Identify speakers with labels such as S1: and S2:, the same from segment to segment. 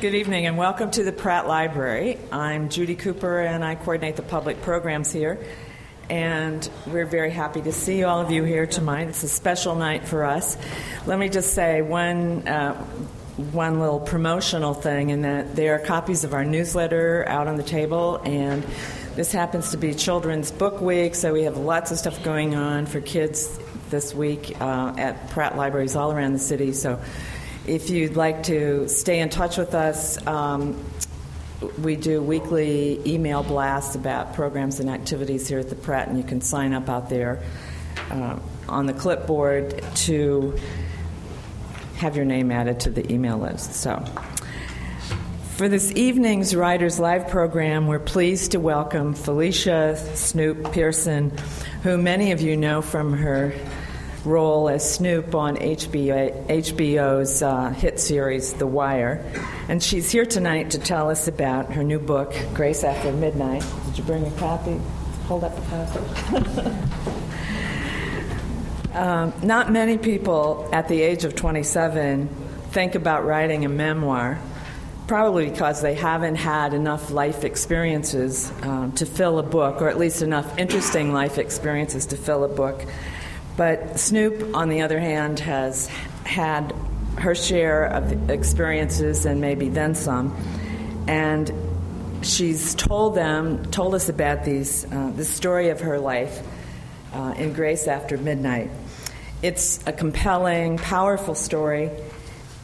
S1: Good evening and welcome to the Pratt Library. I'm Judy Cooper and I coordinate the public programs here. And we're very happy to see all of you here tonight. It's a special night for us. Let me just say one, uh, one little promotional thing in that there are copies of our newsletter out on the table, and this happens to be Children's Book Week, so we have lots of stuff going on for kids this week uh, at Pratt Libraries all around the city. So if you'd like to stay in touch with us, um, we do weekly email blasts about programs and activities here at the Pratt, and you can sign up out there uh, on the clipboard to have your name added to the email list. So, for this evening's Writers Live program, we're pleased to welcome Felicia Snoop Pearson, who many of you know from her role as Snoop on HBO, HBO's uh, hit series, The Wire. And she's here tonight to tell us about her new book, Grace After Midnight. Did you bring a copy? Hold up a copy. um, not many people at the age of 27 think about writing a memoir probably because they haven't had enough life experiences um, to fill a book, or at least enough interesting life experiences to fill a book. But Snoop, on the other hand, has had her share of experiences and maybe then some. And she's told them, told us about these, uh, the story of her life uh, in Grace After Midnight. It's a compelling, powerful story,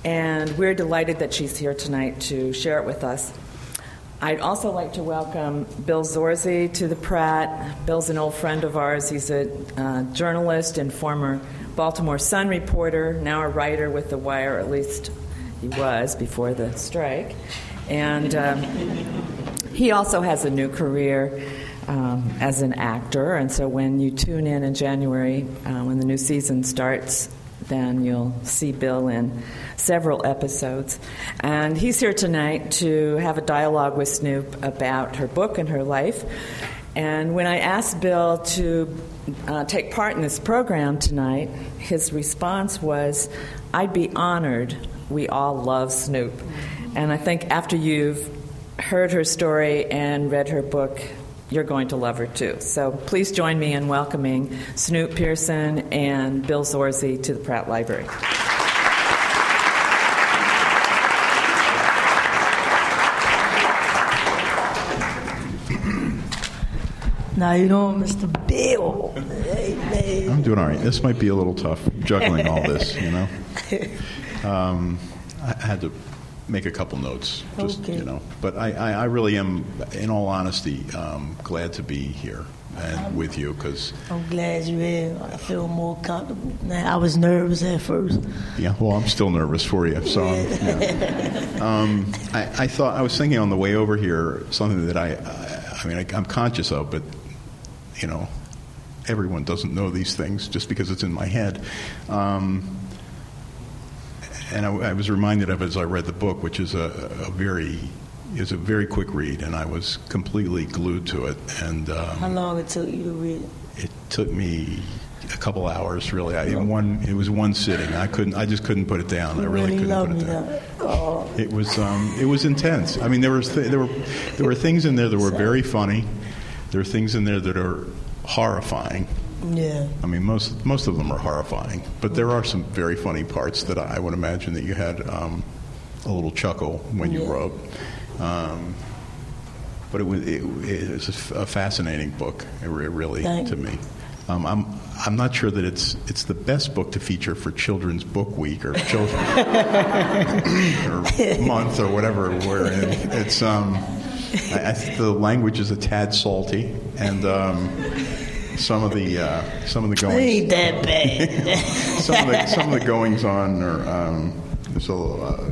S1: and we're delighted that she's here tonight to share it with us. I'd also like to welcome Bill Zorzi to the Pratt. Bill's an old friend of ours. He's a uh, journalist and former Baltimore Sun reporter, now a writer with The Wire, at least he was before the strike. And um, he also has a new career um, as an actor. And so when you tune in in January, uh, when the new season starts, then you'll see Bill in several episodes. And he's here tonight to have a dialogue with Snoop about her book and her life. And when I asked Bill to uh, take part in this program tonight, his response was, I'd be honored. We all love Snoop. And I think after you've heard her story and read her book, you're going to love her too. So please join me in welcoming Snoop Pearson and Bill Zorzi to the Pratt Library.
S2: Now you know, Mr. Bill. Hey, man.
S3: I'm doing all right. This might be a little tough juggling all this, you know. Um, I had to make a couple notes, just
S2: Okay.
S3: you know. But I, I, I really am, in all honesty, um, glad to be here and with you because
S2: I'm glad you're here. I feel more comfortable. Now, I was nervous at first.
S3: yeah. Well, I'm still nervous for you. So yeah. um, I, I thought I was thinking on the way over here something that I, I, I mean, I, I'm conscious of, but you know, everyone doesn't know these things just because it's in my head. Um, and I, I was reminded of it as I read the book, which is a, a very is a very quick read, and I was completely glued to it. And
S2: How
S3: um,
S2: long it took you to read it?
S3: it took me a couple hours, really. I, in one, it was one sitting. I couldn't. I just couldn't put it down. I really
S2: really
S3: couldn't put it down.
S2: Oh,
S3: It was um, it was intense. I mean, there was th- there were there were things in there that were very funny. There are things in there that are horrifying.
S2: Yeah.
S3: I mean, most most of them are horrifying, but there are some very funny parts that I would imagine that you had um, a little chuckle when you
S2: Yeah.
S3: wrote. Um, but it was it, it was a, f- a fascinating book, it re- really
S2: Thank
S3: to me. Um, I'm I'm not sure that it's it's the best book to feature for Children's Book Week or children or month or whatever we're in. It's um, I, I think the language is a tad salty and. Um, some of the uh, some of the goings
S2: Ain't that bad.
S3: some of the some of the goings on are um, a, uh,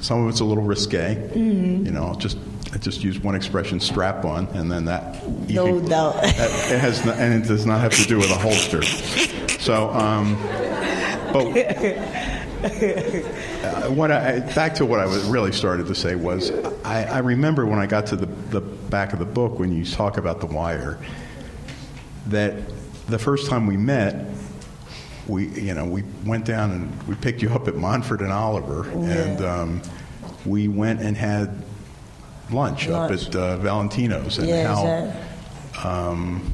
S3: some of it's a little risque.
S2: Mm-hmm.
S3: You know, just I just use one expression, strap on, and then that
S2: No doubt.
S3: that- it has no, and it does not have to do with a holster. So, um, but uh, what I, back to what I was really started to say was I, I remember when I got to the, the back of the book when you talk about the wire that the first time we met, we you know we went down and we picked you up at Montford and Oliver, and um, we went and had lunch, up at uh, Valentino's, and
S2: Yeah,
S3: how.
S2: exactly.
S3: Um,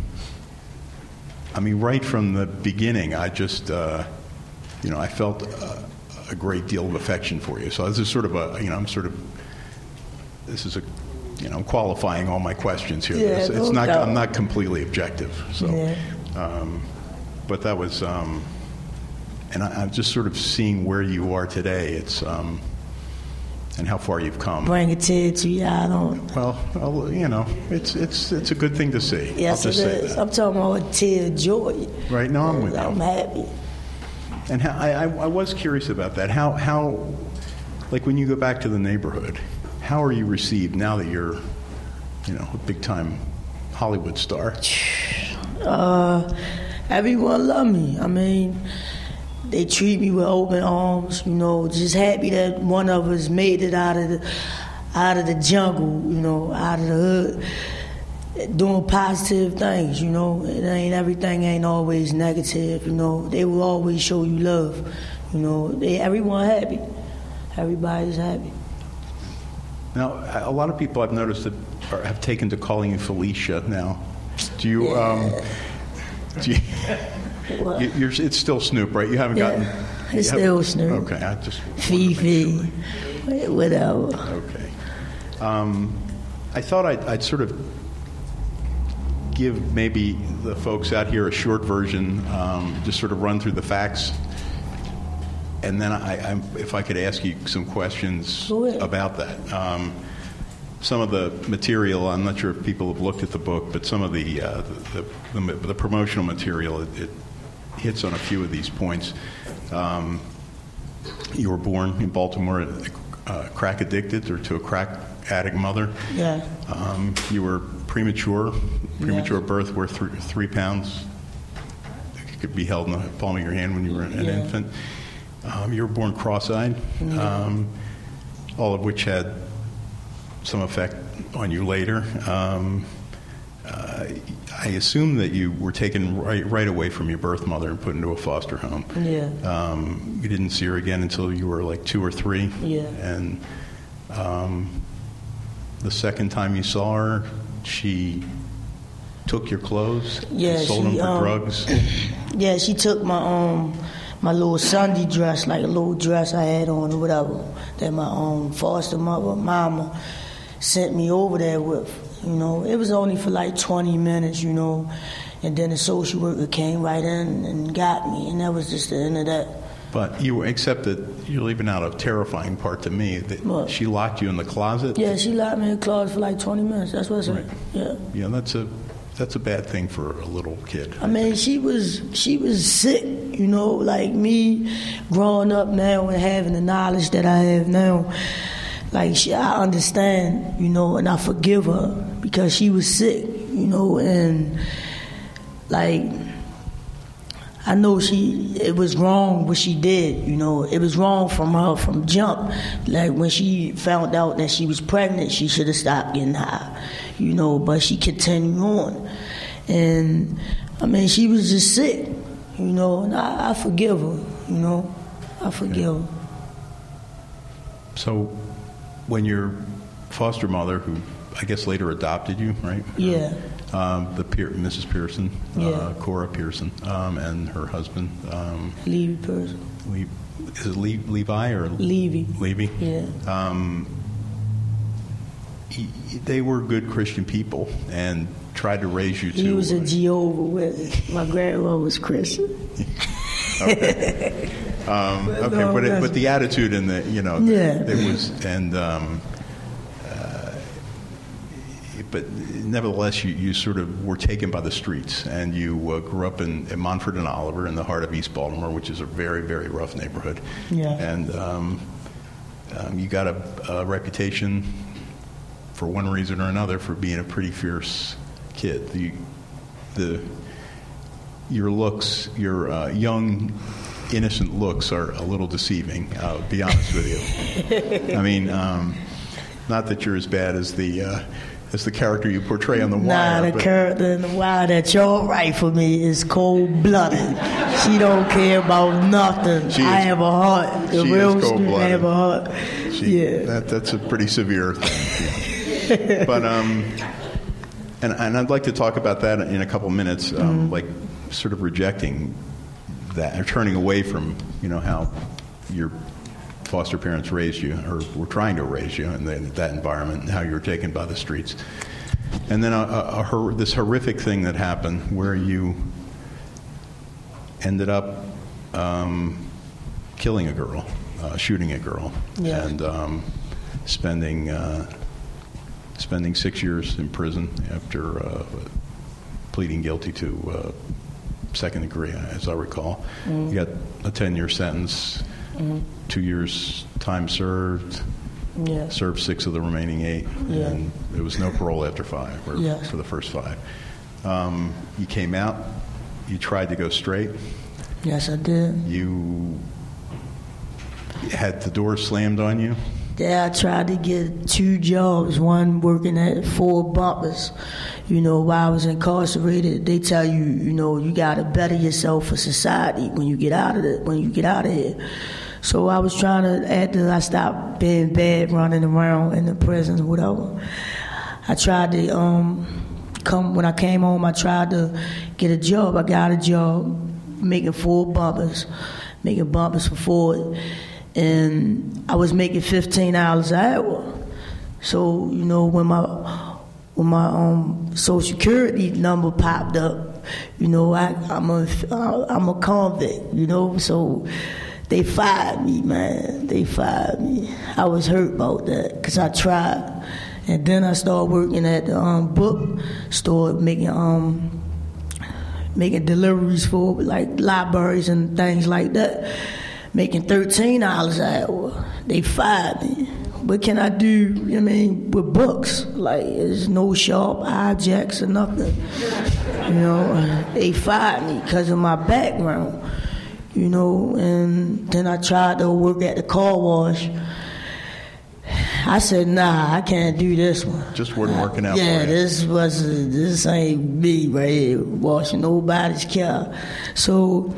S3: I mean, right from the beginning, I just, uh, you know, I felt a, a great deal of affection for you. So this is sort of a, you know, I'm sort of, this is a, you know, I'm qualifying all my questions here.
S2: Yeah,
S3: it's, it's not,
S2: doubt.
S3: I'm not completely objective. So,
S2: Yeah.
S3: um, but that was, um, and I, I'm just sort of seeing where you are today. It's, um, and how far you've come.
S2: Bring a tear to your eye. I don't.
S3: Well, I'll- you know, it's it's it's a good thing to see.
S2: Yes,
S3: I'll
S2: it is.
S3: that.
S2: I'm talking about tear of joy.
S3: Right now, I'm with you.
S2: I'm happy.
S3: And how, I, I, I was curious about that. How, how, like when you go back to the neighborhood, how are you received now that you're, you know, a big time Hollywood star?
S2: Uh, everyone love me. I mean, they treat me with open arms. You know, just happy that one of us made it out of the out of the jungle. You know, out of the hood, doing positive things. You know, it ain't everything ain't always negative. You know, they will always show you love. You know, they everyone happy. Everybody's happy.
S3: Now, a lot of people I've noticed that are, have taken to calling you Felicia now. Do you, um, do you, you you're, it's still Snoop, right? You haven't
S2: Yeah,
S3: gotten.
S2: it's
S3: you
S2: still Snoop.
S3: Okay, I just. wanted to make
S2: Fifi,
S3: sure.
S2: whatever.
S3: Okay. Um, I thought I'd, I'd sort of give maybe the folks out here a short version, um, just sort of run through the facts, and then I, I'm, if I could ask you some questions about that. Um, some of the material, I'm not sure if people have looked at the book, but some of the uh, the, the, the promotional material it, it hits on a few of these points. Um, you were born in Baltimore, uh, crack addicted, or to a crack addict mother.
S2: Yeah.
S3: Um, you were premature, premature birth, worth three, three pounds. It could be held in the palm of your hand when you were an
S2: Yeah.
S3: infant. Um, you were born cross-eyed, um, all of which had some effect on you later. Um, uh, I assume that you were taken right, right away from your birth mother and put into a foster home.
S2: Yeah.
S3: Um, you didn't see her again until you were like two or three.
S2: Yeah.
S3: And um, the second time you saw her, she took your clothes, and
S2: Yeah,
S3: sold
S2: she,
S3: them for
S2: um,
S3: drugs.
S2: Yeah, she took my um my little Sunday dress, like a little dress I had on or whatever, that my um foster mother, mama, sent me over there with. You know, it was only for like 20 minutes, you know, and then the social worker came right in and got me, and that was just the end of that.
S3: But you, except that you're leaving out a terrifying part to me that
S2: What?
S3: she locked you in the closet.
S2: Yeah, she locked me in the closet for like 20 minutes. That's what I said.
S3: Right.
S2: Yeah.
S3: Yeah, that's a that's a bad thing for a little kid.
S2: I mean, she was she was sick, you know, like me growing up now and having the knowledge that I have now. Like she, I understand, you know, and I forgive her because she was sick, you know, and like I know she it was wrong what she did, you know. It was wrong from her from jump. Like when she found out that she was pregnant, she should have stopped getting high, you know, but she continued on. And I mean she was just sick, you know, and I, I forgive her, you know. I forgive her.
S3: So, when your foster mother, who I guess later adopted you, right?
S2: Yeah.
S3: Um, the Pier- Mrs. Pearson,
S2: Yeah.
S3: uh, Cora Pearson, um, and her husband, um,
S2: Levy Pearson.
S3: Le- is it Le- Levi or
S2: Levy.
S3: Levy?
S2: Yeah.
S3: Um, he, they were good Christian people and tried to raise you to.
S2: He was a Jehovah Witness. My grandma was Christian.
S3: okay. Um, okay,
S2: no,
S3: but, it, but the attitude and the you know,
S2: Yeah.
S3: it was and um, uh, but nevertheless, you, you sort of were taken by the streets, and you uh, grew up in, in Montford and Oliver, in the heart of East Baltimore, which is a very very rough neighborhood.
S2: Yeah.
S3: and um, um, you got a, a reputation for one reason or another for being a pretty fierce kid. The the your looks, your uh, young, innocent looks are a little deceiving. I'll be honest with you. I mean, um, not that you're as bad as the uh, as the character you portray on The
S2: Nah,
S3: Wire.
S2: the
S3: but-
S2: character in the wire that y'all write for me is cold blooded. she don't care about nothing.
S3: She
S2: I
S3: is-
S2: have a heart. The
S3: she is
S2: real student
S3: cold-blooded.
S2: have a heart.
S3: She,
S2: yeah.
S3: that, that's a pretty severe thing. but um, and and I'd like to talk about that in a couple minutes,
S2: Mm-hmm.
S3: um, like sort of rejecting that or turning away from you know how your foster parents raised you or were trying to raise you in the, that environment and how you were taken by the streets. And then a, a, a this horrific thing that happened where you ended up um, killing a girl, uh, shooting a girl,
S2: Yeah.
S3: and um, spending uh, spending six years in prison after uh, pleading guilty to uh, second degree, as I recall. You got a ten year sentence, two years time served.
S2: Yeah.
S3: Served six of the remaining eight,
S2: Yeah.
S3: and there was no parole after five, or
S2: Yes.
S3: for the first five. Um, you came out. You tried to go straight.
S2: Yes, I did.
S3: You had the door slammed on you.
S2: Yeah, I tried to get two jobs. One working at Ford Bumpers. You know, while I was incarcerated, they tell you, you know, you got to better yourself for society when you get out of it. When you get out of here. So I was trying to, after I stopped being bad, running around in the prisons, whatever. I tried to um, come when I came home. I tried to get a job. I got a job making Ford bumpers, making bumpers for Ford, and I was making fifteen dollars an hour. So you know when my when my um, social security number popped up, you know I, I'm a I'm a convict. You know so. They fired me, man. They fired me. I was hurt about that because I tried. And then I started working at the um, book store, making um, making deliveries for like libraries and things like that, making thirteen dollars an hour. They fired me. What can I do? You know what I mean, with books, like there's no sharp objects or nothing. You know, they fired me because of my background. You know, and then I tried to work at the car wash. I said, nah, I can't do this one.
S3: Just wasn't working out
S2: Yeah,
S3: for
S2: this was this ain't me right here washing nobody's car. So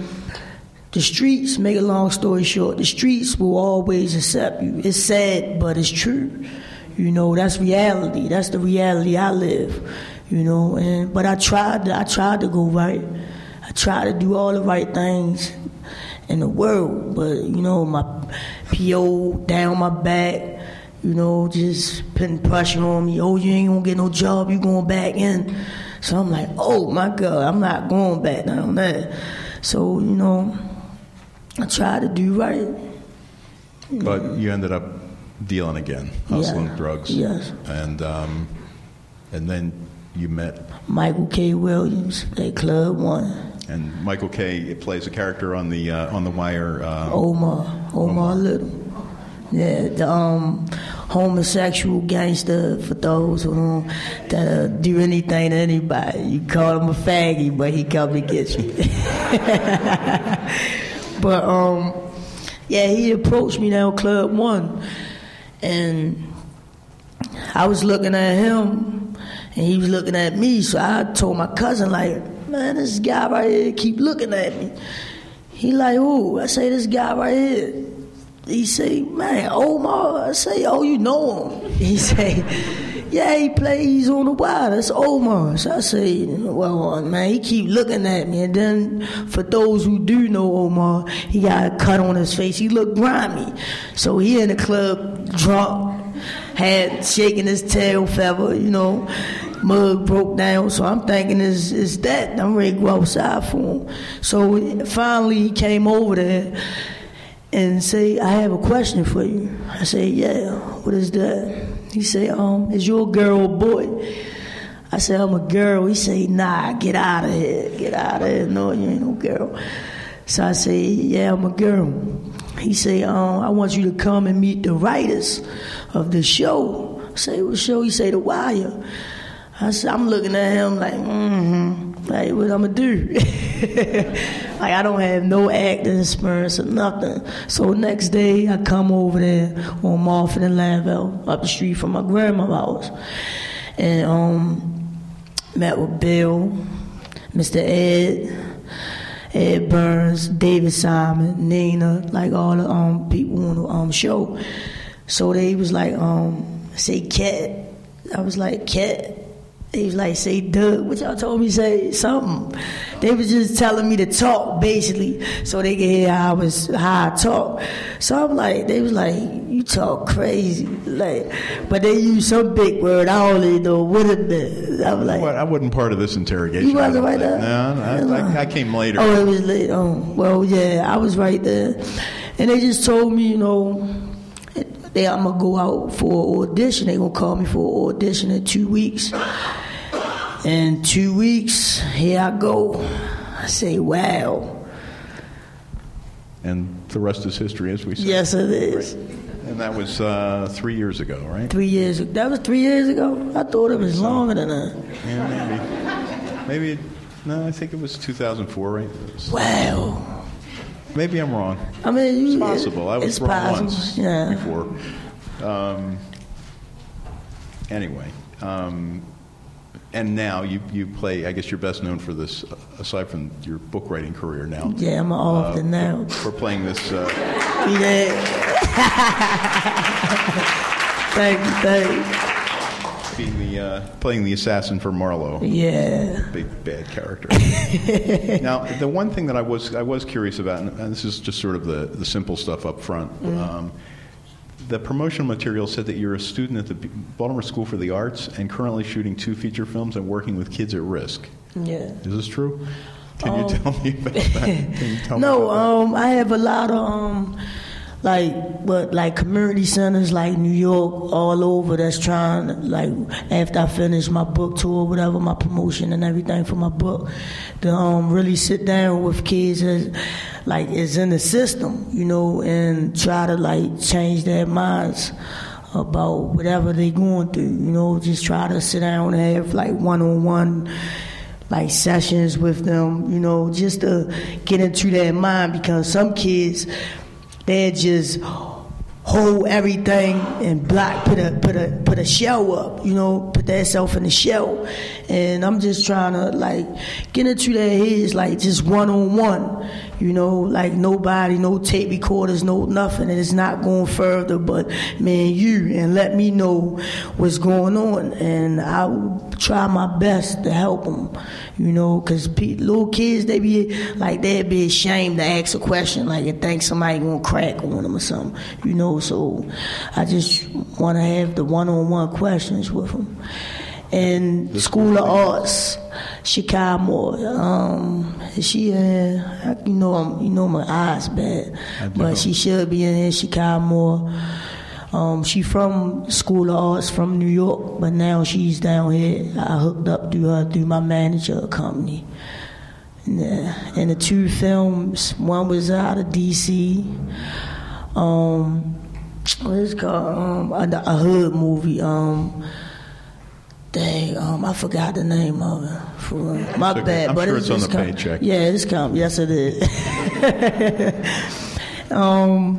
S2: the streets, make a long story short, the streets will always accept you. It's sad, but it's true. You know, that's reality. That's the reality I live. You know, and but I tried to I tried to go right. I tried to do all the right things in the world, but you know, my PO down my back, you know, just putting pressure on me. Oh, you ain't gonna get no job, you going back in. So I'm like, oh my God, I'm not going back down there. So, you know, I tried to do right.
S3: But you ended up dealing again, hustling
S2: Yeah.
S3: drugs.
S2: Yes.
S3: And um, and then you met,
S2: Michael K. Williams at Club One.
S3: and Michael K. plays a character on the uh, on the Wire. Uh,
S2: Omar, Omar Little. Yeah, the um, homosexual gangster for those who don't that uh, do anything to anybody. You call him a faggy, but he come to get you. but um, yeah, he approached me down Club One, and I was looking at him, and he was looking at me. So I told my cousin, like, man, this guy right here keep looking at me. He like, who? I say, this guy right here. He say, man, Omar. I say, oh, you know him. He say, yeah, he plays on the wire. That's Omar. So I say, well, man, he keep looking at me. And then for those who do know Omar, he got a cut on his face. He looked grimy. So he in the club drunk, had shaking his tail feather, you know mug broke down. So I'm thinking it's, it's that. I'm ready to go outside for him. So finally he came over there and say, I have a question for you. I say, yeah, what is that? He say, um, is you a girl or boy? I said, I'm a girl. He say, nah, get out of here. Get out of here. No, you ain't no girl. So I say, yeah, I'm a girl. He say, um, I want you to come and meet the writers of the show. I say, what show? He say, The Wire. I said, I'm looking at him like, mm-hmm. Like, what I'm gonna do? like, I don't have no acting experience or nothing. So next day, I come over there on Marfin and Lanville, up the street from my grandma's house. and um, met with Bill, Mr. Ed, Ed Burns, David Simon, Nina, like all the um, people on the um, show. So they was like, um, say cat. I was like, cat. They was like, say Doug. What y'all told me say something. They was just telling me to talk, basically, so they could hear how I was how I talk. So I'm like, they was like, you talk crazy, like, but they used some big word. I don't even know what it meant. I was like,
S3: What, I wasn't part of this interrogation.
S2: You wasn't right there?
S3: No, I, I, I came later.
S2: Oh, it was late. Oh, well, yeah, I was right there, and they just told me, you know, they I'm gonna go out for an audition. They gonna call me for an audition in two weeks. In two weeks, here I go. I say, wow.
S3: And the rest is history, as we said.
S2: Yes, it is.
S3: And that was uh, three years ago, right?
S2: Three years. ago. That was three years ago. I thought it was longer than that.
S3: Yeah, maybe. Maybe. No, I think it was 2004, right? Was-
S2: Wow.
S3: Maybe I'm wrong.
S2: I mean,
S3: It's possible. I was wrong
S2: possible.
S3: once
S2: Yeah.
S3: before. Um, anyway, um, and now you, you play. I guess you're best known for this, uh, aside from your book writing career now.
S2: Yeah, I'm off
S3: uh,
S2: the now.
S3: For playing this. Uh,
S2: Yeah. thank you, thank you.
S3: Being the uh, playing the assassin for Marlo.
S2: Yeah.
S3: big bad character. now, the one thing that I was I was curious about, and this is just sort of the, the simple stuff up front. Um, the promotional material said that you're a student at the Baltimore School for the Arts and currently shooting two feature films and working with kids at risk.
S2: Yeah.
S3: Is this true? Can you tell me about that? Can you tell me
S2: No,
S3: about that?
S2: um, I have a lot of um, like but like community centers like New York, all over. That's trying like after I finish my book tour, whatever my promotion and everything for my book, to um really sit down with kids as like is in the system, you know, and try to like change their minds about whatever they're going through. You know, just try to sit down and have like one on one like sessions with them, you know, just to get into their mind because some kids they just hold everything and block put a put a put a shell up, you know, put themselves in the shell. And I'm just trying to like get into their heads like just one on one. You know, like nobody, no tape recorders, no nothing. And it's not going further but me and you and let me know what's going on. And I will try my best to help them, you know, because little kids, they be like, they'd be ashamed to ask a question, like, and think somebody gonna crack on them or something, you know. So I just want to have the one on one questions with them. And School of Arts, Chicago. Um, she in? You know, I'm, you know my eyes bad, but she should be in. Chicago. Um, she from School of Arts from New York, but now she's down here. I hooked up through her through my manager company. And, uh, and the two films, one was out of D.C. Um, what is it called? Um, a, a hood movie. Um, dang, um, I forgot the name of it. For, my
S3: okay.
S2: bad,
S3: I'm
S2: but
S3: sure
S2: it's,
S3: it's on the
S2: com-
S3: paycheck.
S2: Yeah, it's come. Yes, it is. um,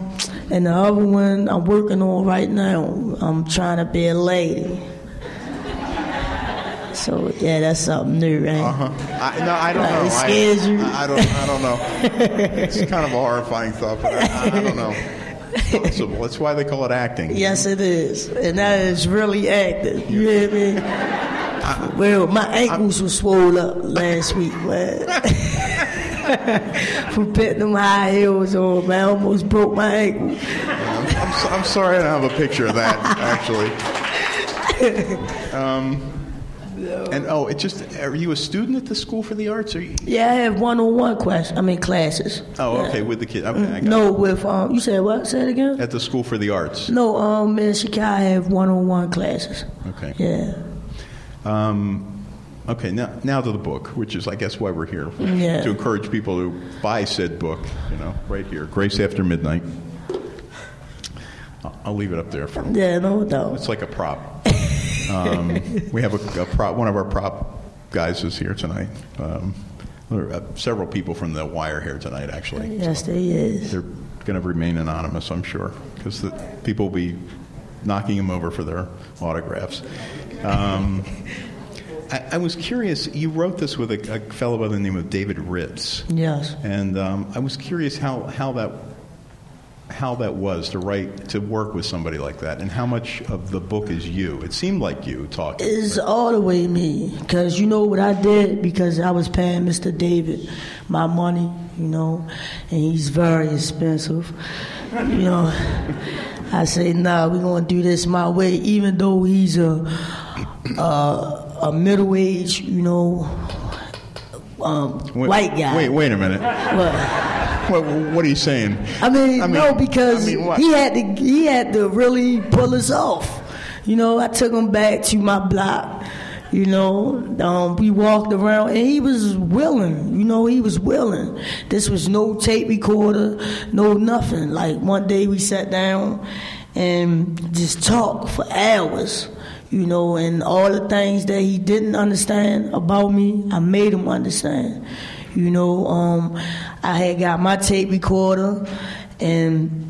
S2: and the other one I'm working on right now. I'm trying to be a lady. So yeah, that's something new, right?
S3: Uh-huh. I, no, I don't
S2: Right,
S3: know.
S2: it scares
S3: I,
S2: you?
S3: I, I don't. I don't know. it's kind of a horrifying thought, but I, I don't know. Possible. That's why they call it acting.
S2: Yes, it is, and that is really acting. You hear me? well, my ankles were swollen up last week, man. From putting them high heels on, man, I almost broke my ankle.
S3: I'm, so, I'm sorry I don't have a picture of that actually. Um, and oh, it just are you a student at the School for the Arts? Or you,
S2: Yeah, I have one-on-one question. I mean classes.
S3: oh, okay, with the kid. Okay, got
S2: No, with um, you said what? Say it again.
S3: At the School for the Arts.
S2: No, um, in Chicago, I have one-on-one classes.
S3: Okay.
S2: Yeah.
S3: Um, okay, now now to the book, which is I guess why we're here
S2: Yeah.
S3: to encourage people to buy said book. You know, right here, Grace After Midnight. I'll, I'll leave it up there for.
S2: Yeah, no doubt.
S3: It's like a prop. Um, we have a, a prop. One of our prop guys is here tonight. Um, uh, several people from the Wire here tonight, actually.
S2: Yes, there is.
S3: They're going to remain anonymous, I'm sure, because the people will be knocking them over for their autographs. Um, I, I, was curious. You wrote this with a, a, fellow by the name of David Ritz.
S2: Yes.
S3: And um, I was curious how, how that how that was to write to work with somebody like that, and how much of the book is you. It seemed like you talking.
S2: It's all the way me, because you know what I did because I was paying Mr. David my money, you know, and he's very expensive, you know. I say, nah, we're gonna do this my way, even though he's a a, a middle aged, you know, um,
S3: wait,
S2: white guy.
S3: Wait, wait a minute. What, what are you saying?
S2: I mean, I mean no, because I mean, he had to he had to really pull us off. You know, I took him back to my block. You know, um, we walked around and he was willing. You know, he was willing. This was no tape recorder, no nothing. Like one day we sat down and just talked for hours. You know, and all the things that he didn't understand about me, I made him understand. You know, um, I had got my tape recorder, and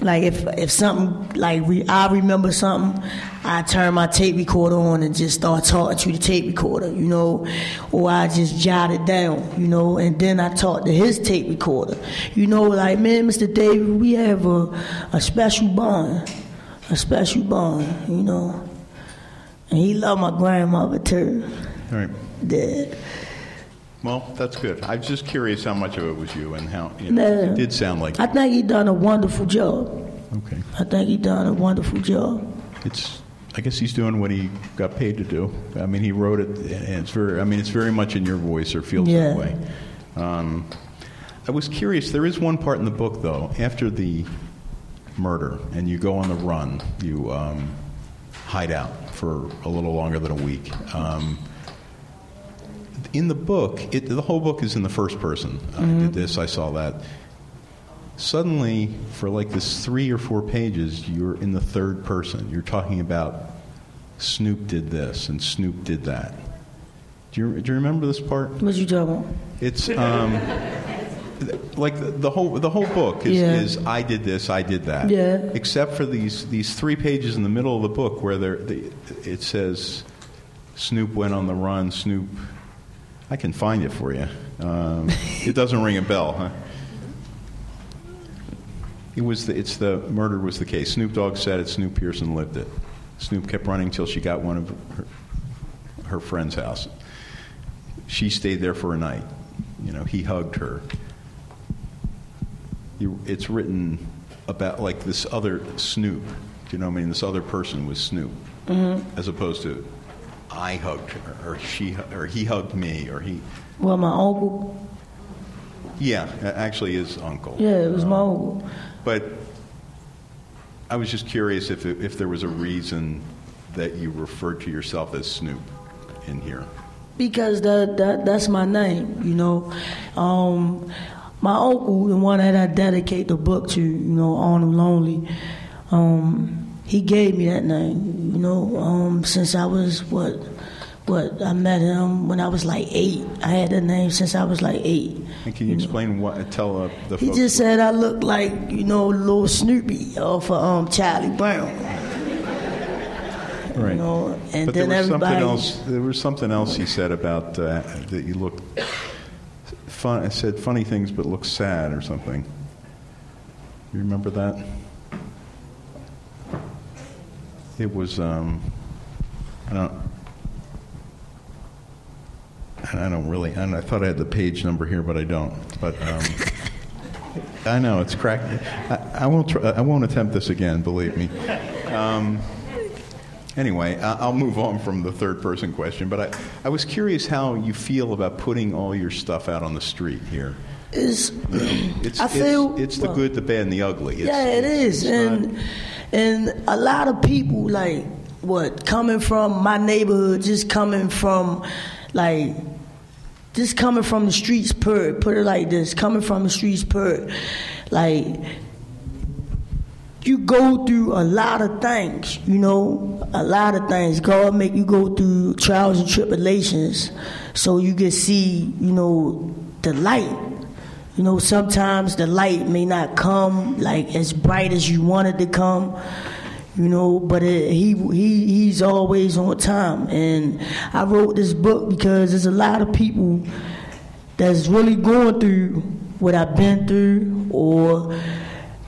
S2: like if if something like re, I remember something, I turn my tape recorder on and just start talking to the tape recorder, you know, or I just jot it down, you know, and then I talk to his tape recorder, you know, like man, Mr. David, we have a a special bond, a special bond, you know, and he loved my grandmother too.
S3: All right.
S2: Dad.
S3: Well, that's good. I'm just curious how much of it was you and how you know, it did sound like.
S2: I think he done a wonderful job.
S3: Okay.
S2: I think he done a wonderful job.
S3: It's. I guess he's doing what he got paid to do. I mean, he wrote it, and it's very. I mean, it's very much in your voice, or feels
S2: yeah.
S3: that way. Um, I was curious. There is one part in the book, though, after the murder, and you go on the run. You um, hide out for a little longer than a week. Um, in the book, it, the whole book is in the first person. Mm-hmm. I did this, I saw that. Suddenly, for like this three or four pages, you're in the third person. You're talking about Snoop did this and Snoop did that. Do you, do you remember this part?
S2: What you about?
S3: It's um, like the, the, whole the whole book is, yeah. is, I did this, I did that.
S2: Yeah.
S3: Except for these these three pages in the middle of the book where there the, it says Snoop went on the run. Snoop I can find it for you. Um, it doesn't ring a bell, huh? It was the, it's the murder was the case. Snoop Dogg said it. Snoop Pearson lived it. Snoop kept running till she got one of her, her friend's house. She stayed there for a night. You know, he hugged her. You, it's written about like this other Snoop. Do you know what I mean? This other person was Snoop,
S2: mm-hmm.
S3: as opposed to I hugged her, or she, or he hugged me, or he.
S2: Well, my uncle.
S3: Yeah, actually, his uncle.
S2: Yeah, it was um, my uncle.
S3: But I was just curious if if there was a reason that you referred to yourself as Snoop in here.
S2: Because that, that that's my name, you know. Um, my uncle, the one that I dedicate the book to, you know, Arnold Loney. Um, he gave me that name, you know, um, since I was what, what I met him when I was like eight. I had that name since I was like eight.
S3: And can you, you explain know? what? Tell uh, the.
S2: He just said I looked like you know little Snoopy off of um, Charlie Brown.
S3: Right.
S2: You know, and
S3: but
S2: then
S3: there was
S2: everybody.
S3: Something else, there was something else he said about uh, that you look. Fun, I said funny things, but look sad or something. You remember that? It was, um, I don't, I don't really, I, I, thought I had the page number here, but I don't. But um, I know it's cracked. I, I won't. Try, I won't attempt this again. Believe me. Um, anyway, I, will move on from the third person question. But I, I was curious how you feel about putting all your stuff out on the street here.
S2: Is
S3: you know, it's, I feel it's, it's well, the good, the bad, and the ugly. It's,
S2: yeah, it is, and. Not, and a lot of people, like, what, coming from my neighborhood, just coming from, like, just coming from the streets per, put it like this, coming from the streets per, like, you go through a lot of things, you know, a lot of things. God make you go through trials and tribulations so you can see, you know, the light you know, sometimes the light may not come like as bright as you wanted to come. you know. But it, he he he's always on time. And I wrote this book because there's a lot of people that's really going through what I've been through or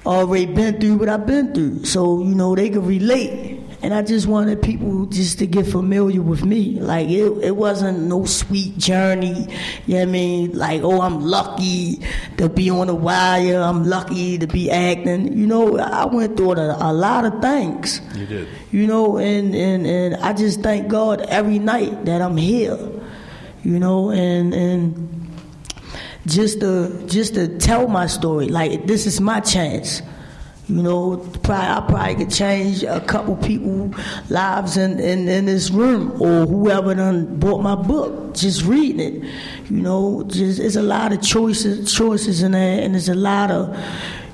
S2: already been through what I've been through. So, you know, they can relate. And I just wanted people just to get familiar with me. Like, it, it wasn't no sweet journey. You know what I mean? Like, oh, I'm lucky to be on the wire. I'm lucky to be acting. You know, I went through a, a lot of things.
S3: You did.
S2: You know, and, and, and I just thank God every night that I'm here. You know, and, and, just to just to tell my story. Like this is my chance. You know, I probably could change a couple people lives in, in, in this room or whoever done bought my book, just reading it. You know, just it's a lot of choices choices in there and there's a lot of,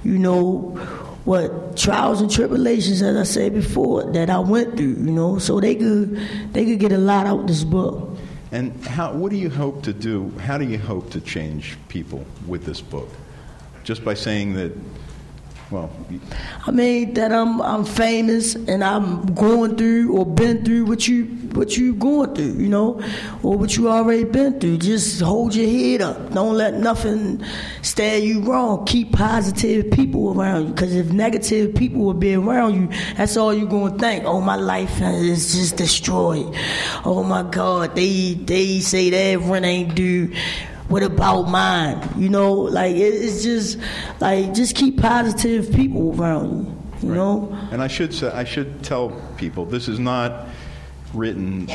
S2: you know, what trials and tribulations as I said before that I went through, you know, so they could they could get a lot out of this book.
S3: And how, what do you hope to do? How do you hope to change people with this book? Just by saying that, well,
S2: I mean that I'm I'm famous and I'm going through or been through what you what you going through, you know, or what you already been through. Just hold your head up. Don't let nothing stand you wrong. Keep positive people around you, because if negative people will be around you, that's all you're gonna think. Oh, my life is just destroyed. Oh my God, they they say that rent ain't due what about mine? You know, like it's just like just keep positive people around you. You
S3: Right.
S2: know,
S3: And I should say, I should tell people this is not written.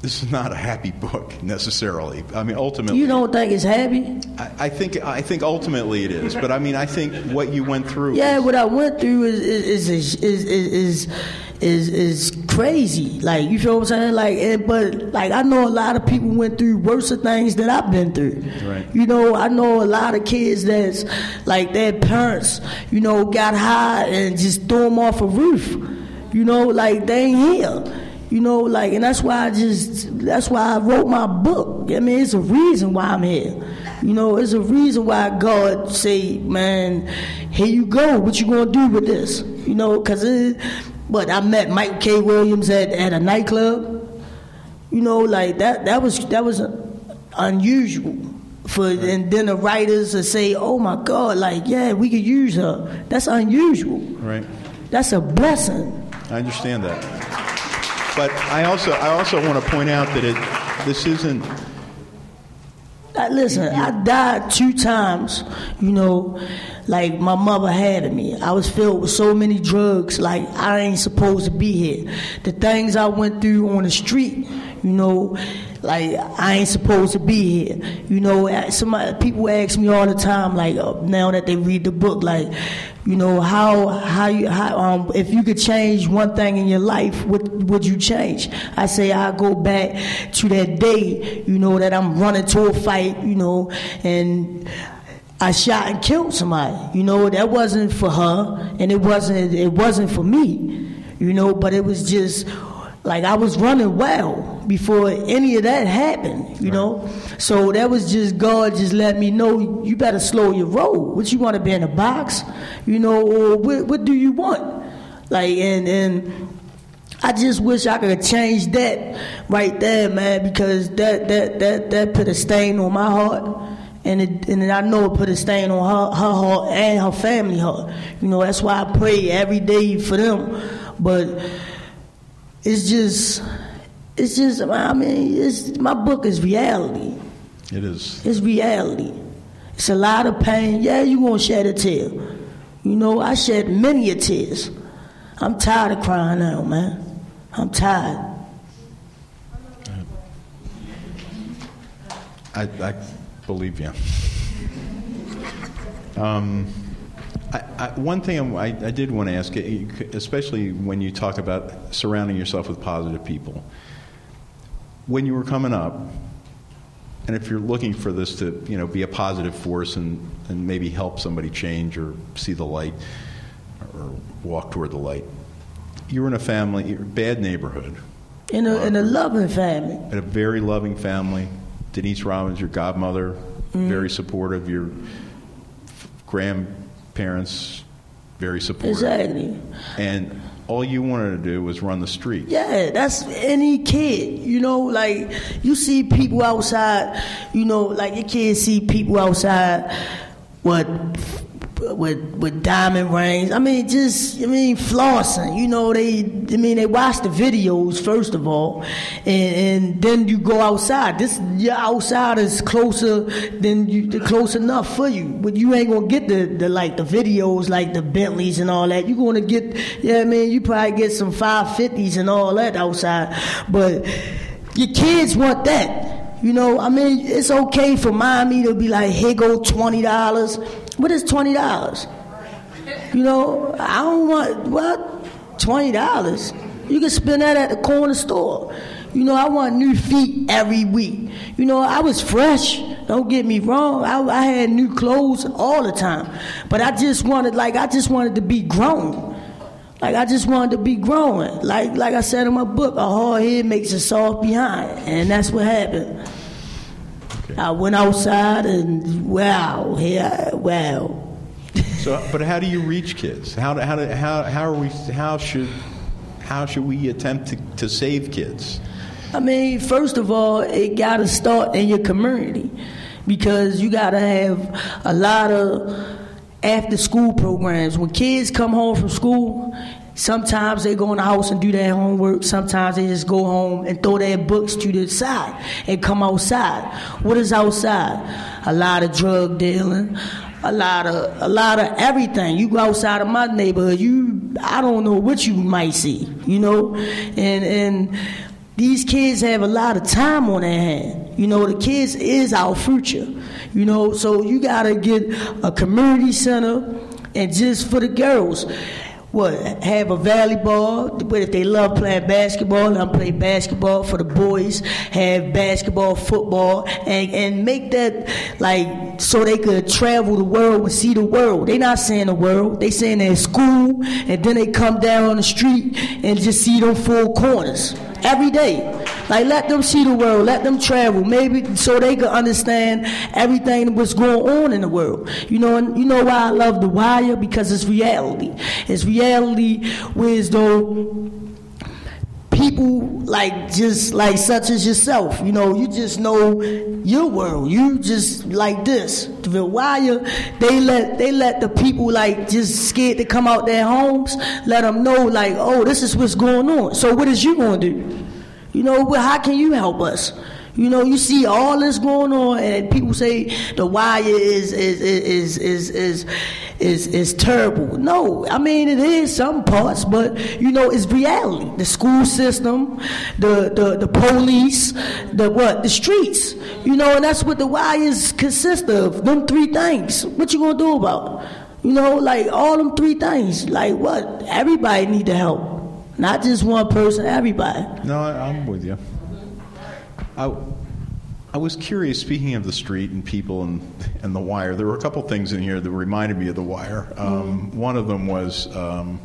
S3: This is not a happy book necessarily. I mean, ultimately,
S2: you don't think it's happy?
S3: I, I think I think ultimately it is. But I mean, I think what you went through.
S2: Yeah,
S3: is-
S2: what I went through is is is is is is, is is crazy. Like you feel what I'm saying? Like, and, but like I know a lot of people went through worse things that I've been through.
S3: Right.
S2: You know, I know a lot of kids that's like their parents, you know, got high and just threw them off a roof. You know, like they ain't here. You know, like, and that's why I just, that's why I wrote my book. I mean, it's a reason why I'm here. You know, it's a reason why God say, man, here you go. What you gonna do with this? You know, cause it, but I met Mike K. Williams at, at a nightclub. You know, like that, that was, that was unusual. For, and then the writers to say, oh my God, like, yeah, we could use her. That's unusual.
S3: right.
S2: That's a blessing.
S3: I understand that. But I also I also want to point out that it this isn't
S2: Uh, listen, I died two times, you know, like my mother had of me. I was filled with so many drugs, like I ain't supposed to be here. The things I went through on the street, you know, like I ain't supposed to be here. You know, somebody people ask me all the time, like uh, now that they read the book, like, you know, how how you how um if you could change one thing in your life, what would you change? I say I go back to that day, you know, that I'm running to a fight, you know, and I shot and killed somebody. You know, that wasn't for her and it wasn't it wasn't for me. You know, but it was just like I was running well before any of that happened, you know. So that was just God just let me know you better slow your roll. What you want to be in a box, you know, or what, what do you want? Like and and I just wish I could change that right there, man, because that that that that put a stain on my heart. And it, and I know it put a stain on her, her heart and her family heart. You know, that's why I pray every day for them. But it's just, it's just. I mean, it's my book is reality.
S3: it is
S2: It's reality. It's a lot of pain. Yeah, you gonna shed a tear. You know, I shed many a tears. I'm tired of crying now, man. I'm tired.
S3: I, I believe you. Um, I, I, one thing I, I did want to ask, eh, especially when you talk about surrounding yourself with positive people, when you were coming up, and if you're looking for this to you know be a positive force and, and maybe help somebody change or see the light or walk toward the light, you were in a family, bad neighborhood,
S2: In a, in a loving family.
S3: In a very loving family. Denise Robbins, your godmother, mm-hmm. very supportive. Your f- grandparents, very supportive.
S2: Exactly.
S3: And all you wanted to do was run the street.
S2: Yeah, that's any kid. You know, like you see people outside. You know, like your kids see people outside. What with with diamond rings. I mean, just I mean flossing. You know, they I mean they watch the videos first of all, and, and then you go outside. This your outside is closer than you close enough for you, but you ain't gonna get the, the like the videos like the Bentleys and all that. You gonna get yeah, I mean you probably get some five fifties and all that outside, but your kids want that. You know, I mean, it's okay for mommy to be like, here go twenty dollars. What is twenty dollars? You know, I don't want what twenty dollars. You can spend that at the corner store. You know, I want new feet every week. You know, I was fresh. Don't get me wrong. I, I had new clothes all the time, but I just wanted, like, I just wanted to be grown. Like I just wanted to be growing. Like like I said in my book, a hard head makes a soft behind, and that's what happened. Uh, okay. I went outside and wow, yeah, wow.
S3: so, but how do you reach kids? How how how how are we? How should how should we attempt to, to save kids?
S2: I mean, first of all, it got to start in your community because you got to have a lot of after school programs. When kids come home from school, sometimes they go in the house and do their homework. Sometimes they just go home and throw their books to the side and come outside. What is outside? A lot of drug dealing, a lot of a lot of everything. You go outside of my neighborhood, you I don't know what you might see, you know, and and these kids have a lot of time on their hand. You know, the kids is our future. You know, so you gotta get a community center and just for the girls. What have a volleyball? But if they love playing basketball, them play basketball for the boys. Have basketball, football, and and make that like so they could travel the world and see the world. They not saying the world. They saying they're school, and then they come down on the street and just see them four corners every day. Like let them see the world, let them travel, maybe so they can understand everything that's going on in the world. You know, and you know why I love The Wire because it's reality. It's reality where though people like just like such as yourself. You know, you just know your world. You just like this. The wire, they let they let the people like just scared to come out their homes. Let them know like, oh, this is what's going on. So what is you going to do? You know, well, how can you help us? You know, you see all this going on, and people say the wire is is is is is is is terrible. No, I mean it is some parts, but you know it's reality. The school system, the the, the police, the what, the streets. You know, and that's what the wires consist of. Them three things. What you gonna do about? You know, like all them three things. Like what? Everybody need to help. Not just one person, everybody.
S3: No, I'm with you. I, I was curious, speaking of the street and people and, and the wire, there were a couple things in here that reminded me of the wire. Um, mm. One of them was, um,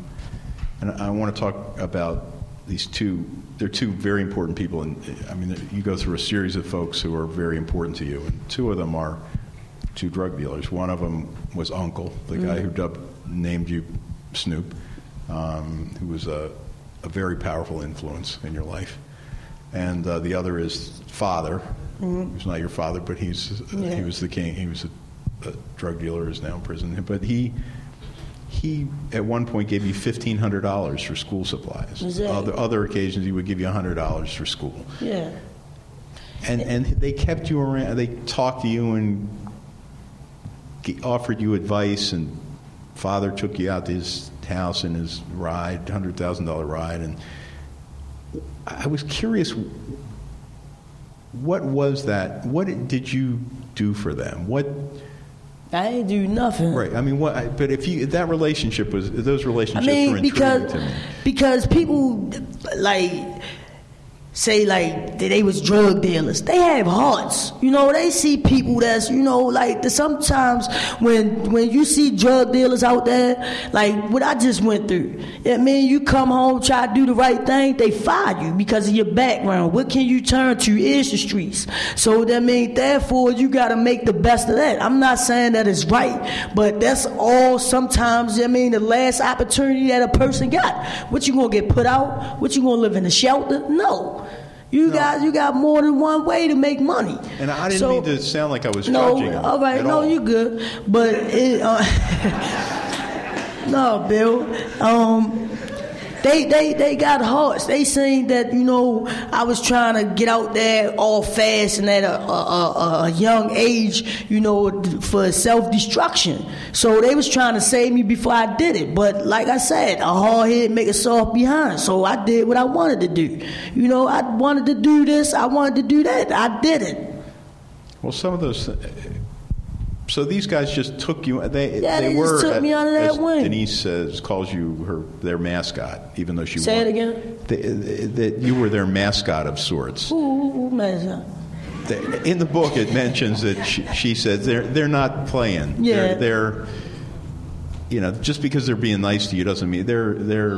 S3: and I want to talk about these two, they're two very important people. And I mean, you go through a series of folks who are very important to you, and two of them are two drug dealers. One of them was Uncle, the mm. guy who dubbed, named you Snoop, um, who was a a very powerful influence in your life. And uh, the other is father. Mm-hmm. He's not your father, but he's uh, yeah. he was the king. He was a, a, drug dealer, is now in prison. But he he at one point gave you fifteen hundred dollars for school supplies. Exactly. Other other occasions, he would give you hundred dollars for school.
S2: Yeah.
S3: And and they kept you around. They talked to you and offered you advice. And father took you out to his house in his ride, hundred thousand dollar ride, and I was curious. What was that? What did you do for them? What?
S2: I didn't do nothing.
S3: Right. I mean, what? But if you that relationship was those relationships
S2: I mean,
S3: were
S2: because
S3: to me.
S2: because people like say like they was drug dealers. They have hearts. You know, they see people that's, you know, like the, sometimes when when you see drug dealers out there, like what I just went through. I mean, you come home, try to do the right thing, they fire you because of your background. What can you turn to is the streets. So that means therefore you gotta make the best of that. I'm not saying that it's right, but that's all sometimes I mean the last opportunity that a person got. What you gonna get put out? What you gonna live in a shelter? No. You
S3: No.
S2: got you got more than one way to make money.
S3: And I didn't
S2: So-
S3: mean to sound like I was
S2: no,
S3: judging.
S2: all right, no,
S3: all.
S2: you good. But it, uh, no, Bill. Um, they they they got hearts. They saying that you know I was trying to get out there all fast and at a, a, a, a young age, you know, for self destruction. So they was trying to save me before I did it. But like I said, a hard head make a soft behind. So I did what I wanted to do. You know, I wanted to do this. I wanted to do that. I did it.
S3: Well, some of those. So these guys just took you. They
S2: Yeah,
S3: they,
S2: they just
S3: were.
S2: took me out of
S3: that
S2: wing.
S3: Denise says, calls you her their mascot, even though she.
S2: Say it
S3: won.
S2: again.
S3: That you were their mascot of sorts.
S2: Up?
S3: They- In the book, it mentions that she, she said they're they're not playing.
S2: Yeah.
S3: They're, they're, you know, just because they're being nice to you doesn't mean they're they're,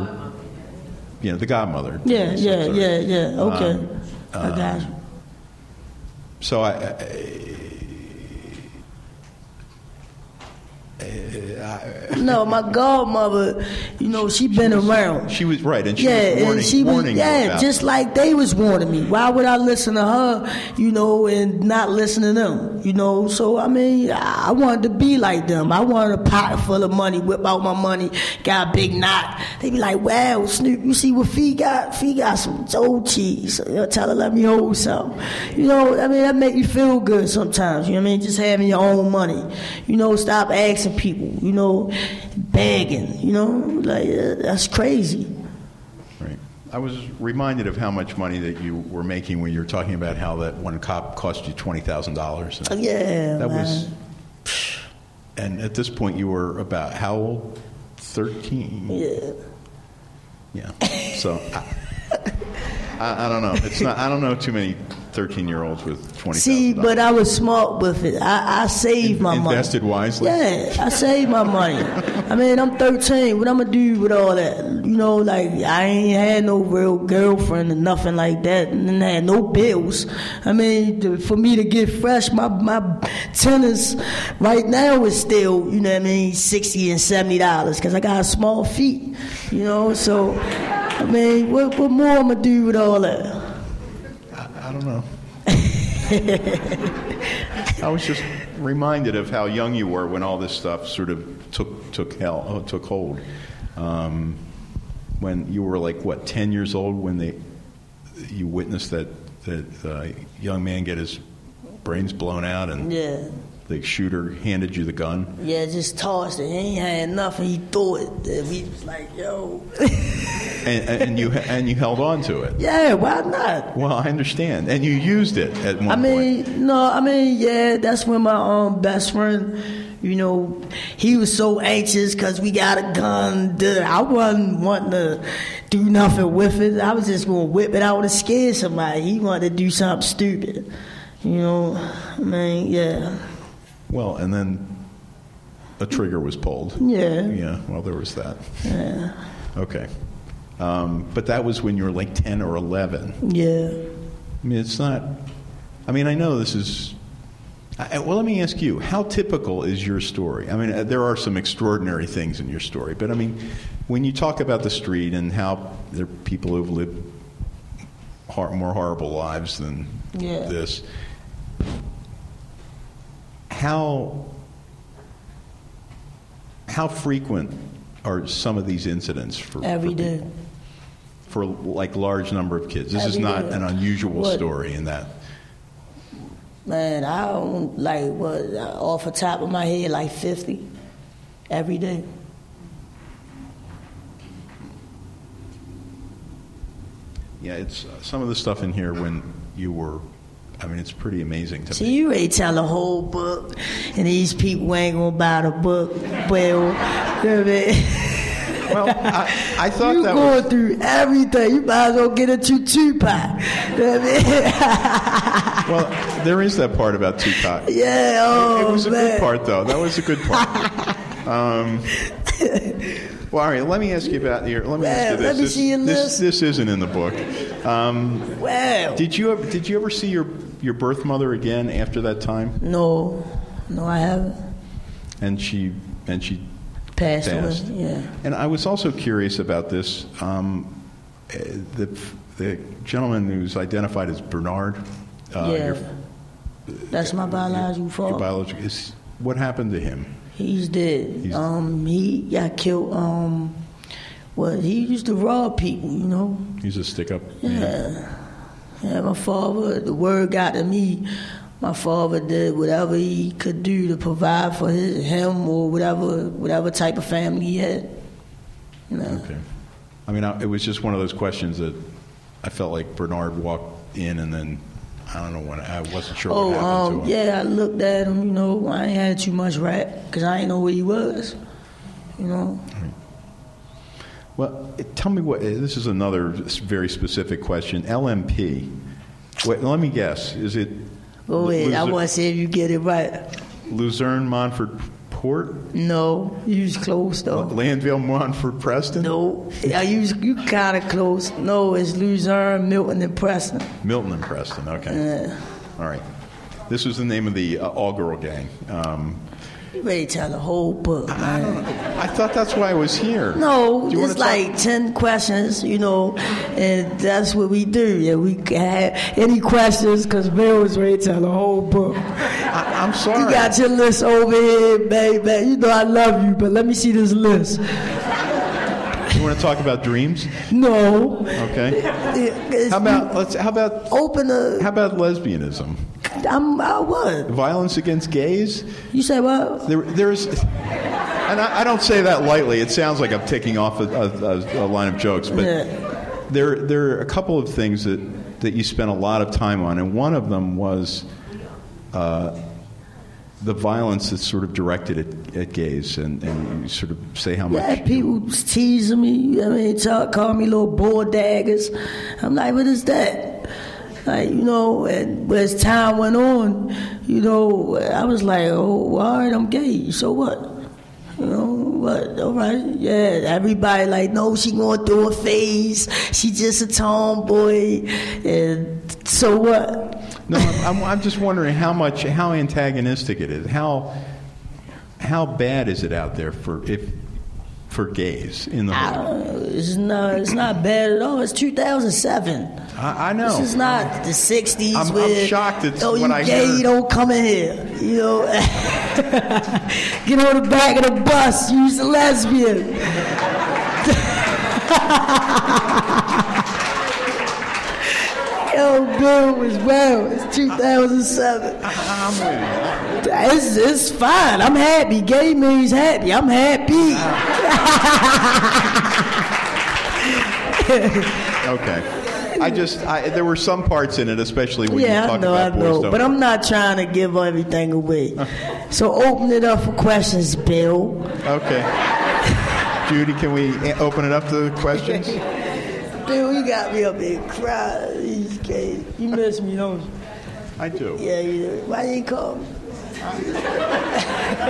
S3: you know, the godmother.
S2: Yeah, yeah, yeah, yeah. Okay,
S3: Um,
S2: I got you.
S3: So I, I
S2: No, my godmother, you know, she been around.
S3: she was right, and she
S2: yeah,
S3: was warning,
S2: and she was yeah, just like they was warning me. Why would I listen to her, you know, and not listen to them, you know? So I mean, I I wanted to be like them. I wanted a pot full of money, whip out my money, got a big knot. They be like, "Wow, Snoop, you see what Fee got? Fee got some old cheese. You know, tell her let me hold some." You know, I mean, that make you feel good sometimes. You know what I mean? Just having your own money. You know, stop asking people. You know, begging. You know, like uh, that's crazy.
S3: Right. I was reminded of how much money that you were making when you were talking about how that one cop cost you twenty thousand dollars.
S2: Yeah,
S3: That
S2: man.
S3: was, and at this point you were about how old? Thirteen.
S2: Yeah.
S3: Yeah. So I, I, I don't know. It's not. I don't know too many thirteen-year-olds with twenty.
S2: See, but I was smart with it. I, I saved my money.
S3: Invested wisely?
S2: Yeah, I saved my money. I mean, I'm 13. What I'm gonna do with all that? You know, like I ain't had no real girlfriend or nothing like that, and had no bills. I mean, to, for me to get fresh, my my tennis right now is still, you know, what I mean, sixty and seventy dollars because I got small feet. You know, so I mean, what what more I'm gonna do with all that?
S3: I, I don't know. I was just reminded of how young you were when all this stuff sort of took took hell uh, took hold. Um, when you were like what ten years old when they you witnessed that that uh, young man get his brains blown out and
S2: Yeah.
S3: The shooter handed you the gun.
S2: Yeah, just tossed it. He ain't had nothing. He threw it. And we was like, yo.
S3: And, and you and you held on to it.
S2: yeah, why not?
S3: Well, I understand, and you used it at one
S2: I mean,
S3: point.
S2: no, I mean, yeah, that's when my um best friend, you know, he was so anxious because we got a gun. Duh, I wasn't wanting to do nothing with it. I was just going to whip it out and scare somebody. He wanted to do something stupid. You know, I mean, yeah.
S3: Well, and then a trigger was pulled.
S2: Yeah.
S3: Yeah. Well, there was that.
S2: Yeah.
S3: Okay. Um, but that was when you were like ten or eleven.
S2: Yeah.
S3: I mean, it's not. I mean, I know this is. I, well, let me ask you: How typical is your story? I mean, uh, there are some extraordinary things in your story, but I mean, when you talk about the street and how there are people who've lived more horrible lives than
S2: Yeah.
S3: this, how how frequent are some of these incidents for
S2: Every
S3: for
S2: day.
S3: for like large number of kids? This is not
S2: day.
S3: an unusual
S2: What?
S3: story in that.
S2: Man, I don't like what off the top of my head, like fifty every day.
S3: Yeah, it's uh, some of the stuff in here when you were. I mean, it's pretty amazing to
S2: See,
S3: me.
S2: you ready to tell the whole book, and these people ain't gonna buy the book. Well, you know what I mean?
S3: Well, I, I thought
S2: you
S3: that
S2: going
S3: was.
S2: through everything. You might as well get into Tupac. You know what I mean?
S3: Well, there is that part about Tupac.
S2: yeah, oh,
S3: it was a good part, though. That was a good part. um, well, all right. Let me ask you about your. Let me ask you this.
S2: let me
S3: this,
S2: see your
S3: this,
S2: list.
S3: this isn't in the book. Um,
S2: Wow.
S3: did you ever, Did you ever see your your birth mother again after that time?
S2: No, no, I haven't.
S3: And she and she
S2: Passed,
S3: Passed.
S2: away. Yeah.
S3: And I was also curious about this. Um, the, the gentleman who's identified as Bernard. Uh,
S2: yeah.
S3: your-
S2: That's my biological
S3: your
S2: father.
S3: biological. Is, what happened to him?
S2: He's dead.
S3: He's-
S2: um, he got killed. Um, well, he used to rob people. You know.
S3: He's a stick up. man.
S2: Yeah. Yeah, my father, the word got to me. My father did whatever he could do to provide for his, him or whatever whatever type of family he had. You know.
S3: Okay. I mean, I, it was just one of those questions that I felt like Bernard walked in and then I don't know when I wasn't sure
S2: Oh,
S3: what happened
S2: um, yeah, I looked at him, you know, I ain't had too much rap because I ain't know where he was, you know.
S3: Well, tell me what. eh, This is another very specific question. LMP. Wait, let me guess. Is it
S2: ahead, I
S3: Luzer-
S2: want to see if you get it right.
S3: Luzerne, Montfort, Port,
S2: No, you was close though.
S3: Landville, Montfort, Preston,
S2: No, I use you kind of close. No, it's Luzerne, Milton, and Preston.
S3: Milton, and Preston. Okay.
S2: Yeah.
S3: All right. This was the name of the uh, all-girl gang. Um,
S2: You ready to tell the whole book, man?
S3: I thought that's why I was here.
S2: No, it's like ten questions, you know, and that's what we do. Yeah, we have any questions because Bill was ready to tell the whole book.
S3: I, I'm sorry.
S2: You got your list over here, baby. You know I love you, but let me see this list.
S3: You want to talk about dreams?
S2: No.
S3: Okay. How about let's? How about
S2: open the?
S3: how about lesbianism?
S2: I'm. I what?
S3: Violence against gays?
S2: You say what?
S3: There, there's, and I, I don't say that lightly. It sounds like I'm taking off a, a, a line of jokes, but
S2: Yeah.
S3: there, there are a couple of things that, that you spent a lot of time on, and one of them was uh, the violence that's sort of directed at, at gays, and, and you sort of say how much.
S2: Yeah, people teasing me. I mean, talk, call me little bull daggers. I'm like, what is that? Like, you know, and as time went on, you know, I was like, oh, all right, I'm gay. So what? You know, what? All right, yeah. Everybody like, no, she going through a phase. She just a tomboy. And so what?
S3: No, I'm, I'm, I'm just wondering how much, how antagonistic it is. How, how bad is it out there for if for gays in the hood?
S2: Uh, it's not. It's not bad at all. It's 2007.
S3: I, I know.
S2: This is not the 60s.
S3: I'm- I'm shocked it's
S2: oh,
S3: what
S2: you
S3: I
S2: gay,
S3: hear.
S2: you don't come in here. You know, get on the back of the bus. Use a lesbian. Yo, Bill was well. It's 2007.
S3: I'm with you.
S2: It's, it's fine. I'm happy. Gay means happy. I'm happy.
S3: Okay. I just, I, there were some parts in it, especially when
S2: yeah,
S3: you
S2: I
S3: talk
S2: know, I
S3: about boys
S2: know. But I'm not trying to give everything away. so open it up for questions, Bill.
S3: Okay. Judy, can we open it up to questions?
S2: Bill, you got me up here crying. Kids. You miss me, don't you?
S3: I do.
S2: Yeah, you do. Why you ain't call me?